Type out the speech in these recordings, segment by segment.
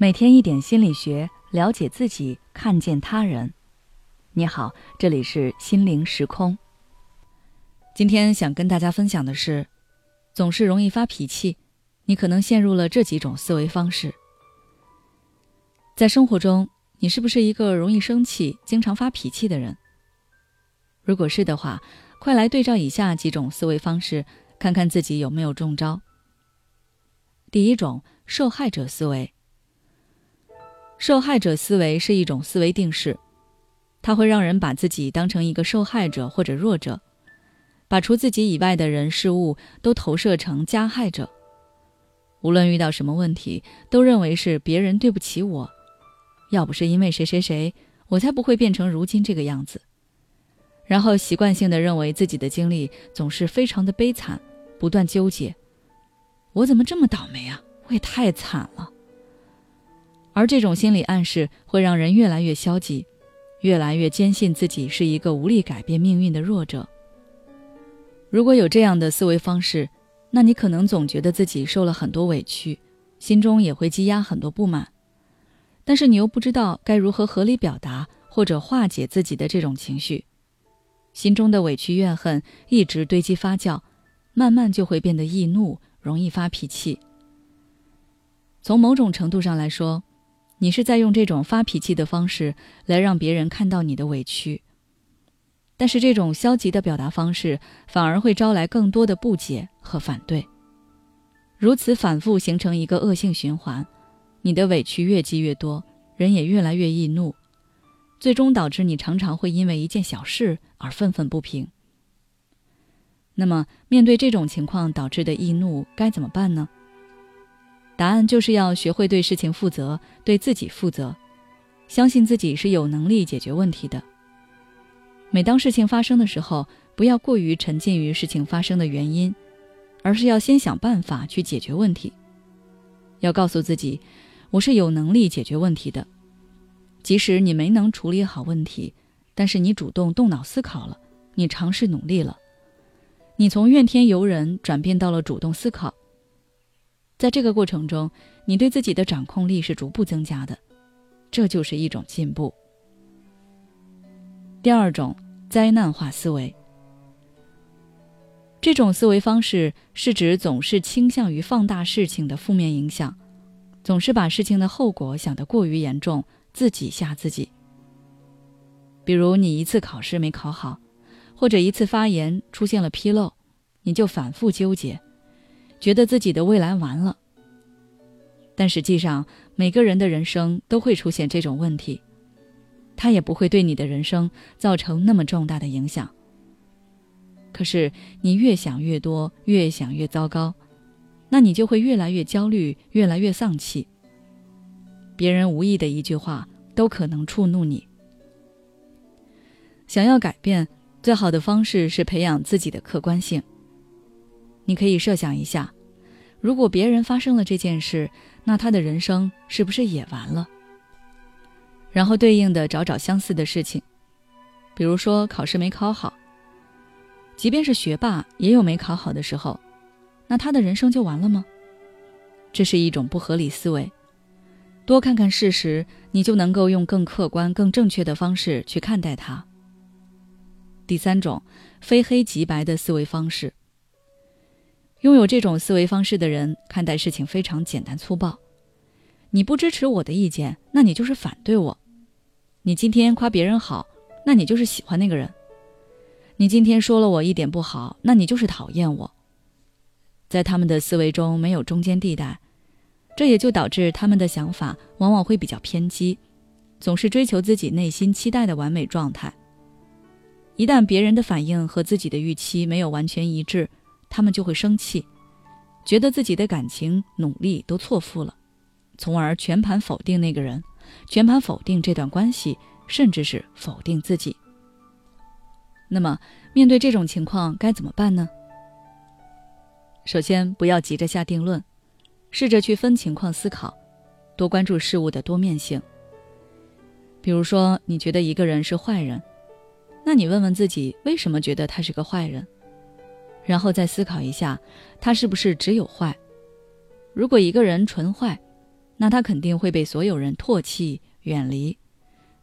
每天一点心理学，了解自己，看见他人。你好，这里是心灵时空。今天想跟大家分享的是，总是容易发脾气，你可能陷入了这几种思维方式。在生活中，你是不是一个容易生气、经常发脾气的人？如果是的话，快来对照以下几种思维方式，看看自己有没有中招。第一种，受害者思维。受害者思维是一种思维定式，它会让人把自己当成一个受害者或者弱者，把除自己以外的人事物都投射成加害者。无论遇到什么问题，都认为是别人对不起我，要不是因为谁谁谁，我才不会变成如今这个样子。然后习惯性的认为自己的经历总是非常的悲惨，不断纠结：我怎么这么倒霉啊？我也太惨了。而这种心理暗示会让人越来越消极，越来越坚信自己是一个无力改变命运的弱者。如果有这样的思维方式，那你可能总觉得自己受了很多委屈，心中也会积压很多不满，但是你又不知道该如何合理表达或者化解自己的这种情绪，心中的委屈怨恨一直堆积发酵，慢慢就会变得易怒，容易发脾气。从某种程度上来说，你是在用这种发脾气的方式来让别人看到你的委屈，但是这种消极的表达方式反而会招来更多的不解和反对，如此反复形成一个恶性循环，你的委屈越积越多，人也越来越易怒，最终导致你常常会因为一件小事而愤愤不平。那么，面对这种情况导致的易怒，该怎么办呢？答案就是要学会对事情负责，对自己负责，相信自己是有能力解决问题的。每当事情发生的时候，不要过于沉浸于事情发生的原因，而是要先想办法去解决问题。要告诉自己，我是有能力解决问题的。即使你没能处理好问题，但是你主动动脑思考了，你尝试努力了，你从怨天尤人转变到了主动思考。在这个过程中，你对自己的掌控力是逐步增加的，这就是一种进步。第二种灾难化思维，这种思维方式是指总是倾向于放大事情的负面影响，总是把事情的后果想得过于严重，自己吓自己。比如你一次考试没考好，或者一次发言出现了纰漏，你就反复纠结。觉得自己的未来完了，但实际上每个人的人生都会出现这种问题，它也不会对你的人生造成那么重大的影响。可是你越想越多，越想越糟糕，那你就会越来越焦虑，越来越丧气。别人无意的一句话都可能触怒你。想要改变，最好的方式是培养自己的客观性。你可以设想一下，如果别人发生了这件事，那他的人生是不是也完了？然后对应的找找相似的事情，比如说考试没考好，即便是学霸也有没考好的时候，那他的人生就完了吗？这是一种不合理思维。多看看事实，你就能够用更客观、更正确的方式去看待它。第三种，非黑即白的思维方式。拥有这种思维方式的人，看待事情非常简单粗暴。你不支持我的意见，那你就是反对我；你今天夸别人好，那你就是喜欢那个人；你今天说了我一点不好，那你就是讨厌我。在他们的思维中没有中间地带，这也就导致他们的想法往往会比较偏激，总是追求自己内心期待的完美状态。一旦别人的反应和自己的预期没有完全一致，他们就会生气，觉得自己的感情、努力都错付了，从而全盘否定那个人，全盘否定这段关系，甚至是否定自己。那么，面对这种情况该怎么办呢？首先，不要急着下定论，试着去分情况思考，多关注事物的多面性。比如说，你觉得一个人是坏人，那你问问自己，为什么觉得他是个坏人？然后再思考一下，他是不是只有坏？如果一个人纯坏，那他肯定会被所有人唾弃、远离，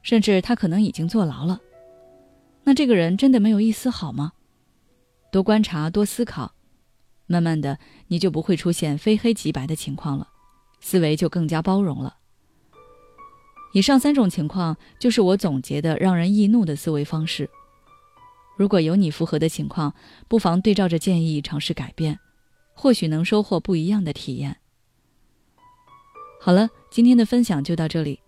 甚至他可能已经坐牢了。那这个人真的没有一丝好吗？多观察，多思考，慢慢的，你就不会出现非黑即白的情况了，思维就更加包容了。以上三种情况就是我总结的让人易怒的思维方式。如果有你符合的情况，不妨对照着建议尝试改变，或许能收获不一样的体验。好了，今天的分享就到这里。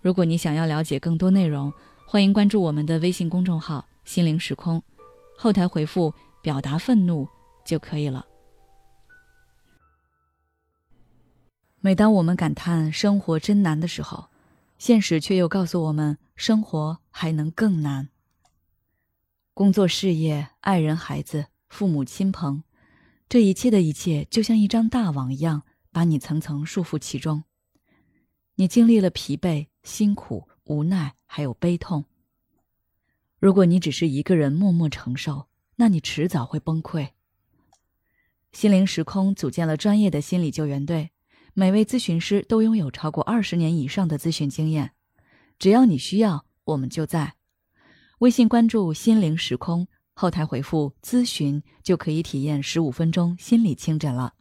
如果你想要了解更多内容，欢迎关注我们的微信公众号“心灵时空”，后台回复“表达愤怒”就可以了。每当我们感叹生活真难的时候，现实却又告诉我们，生活还能更难。工作、事业、爱人、孩子、父母亲朋，这一切的一切，就像一张大网一样，把你层层束缚其中。你经历了疲惫、辛苦、无奈，还有悲痛。如果你只是一个人默默承受，那你迟早会崩溃。心灵时空组建了专业的心理救援队。每位咨询师都拥有超过二十年以上的咨询经验，只要你需要，我们就在。微信关注“心灵时空”，后台回复“咨询”就可以体验十五分钟心理清诊了。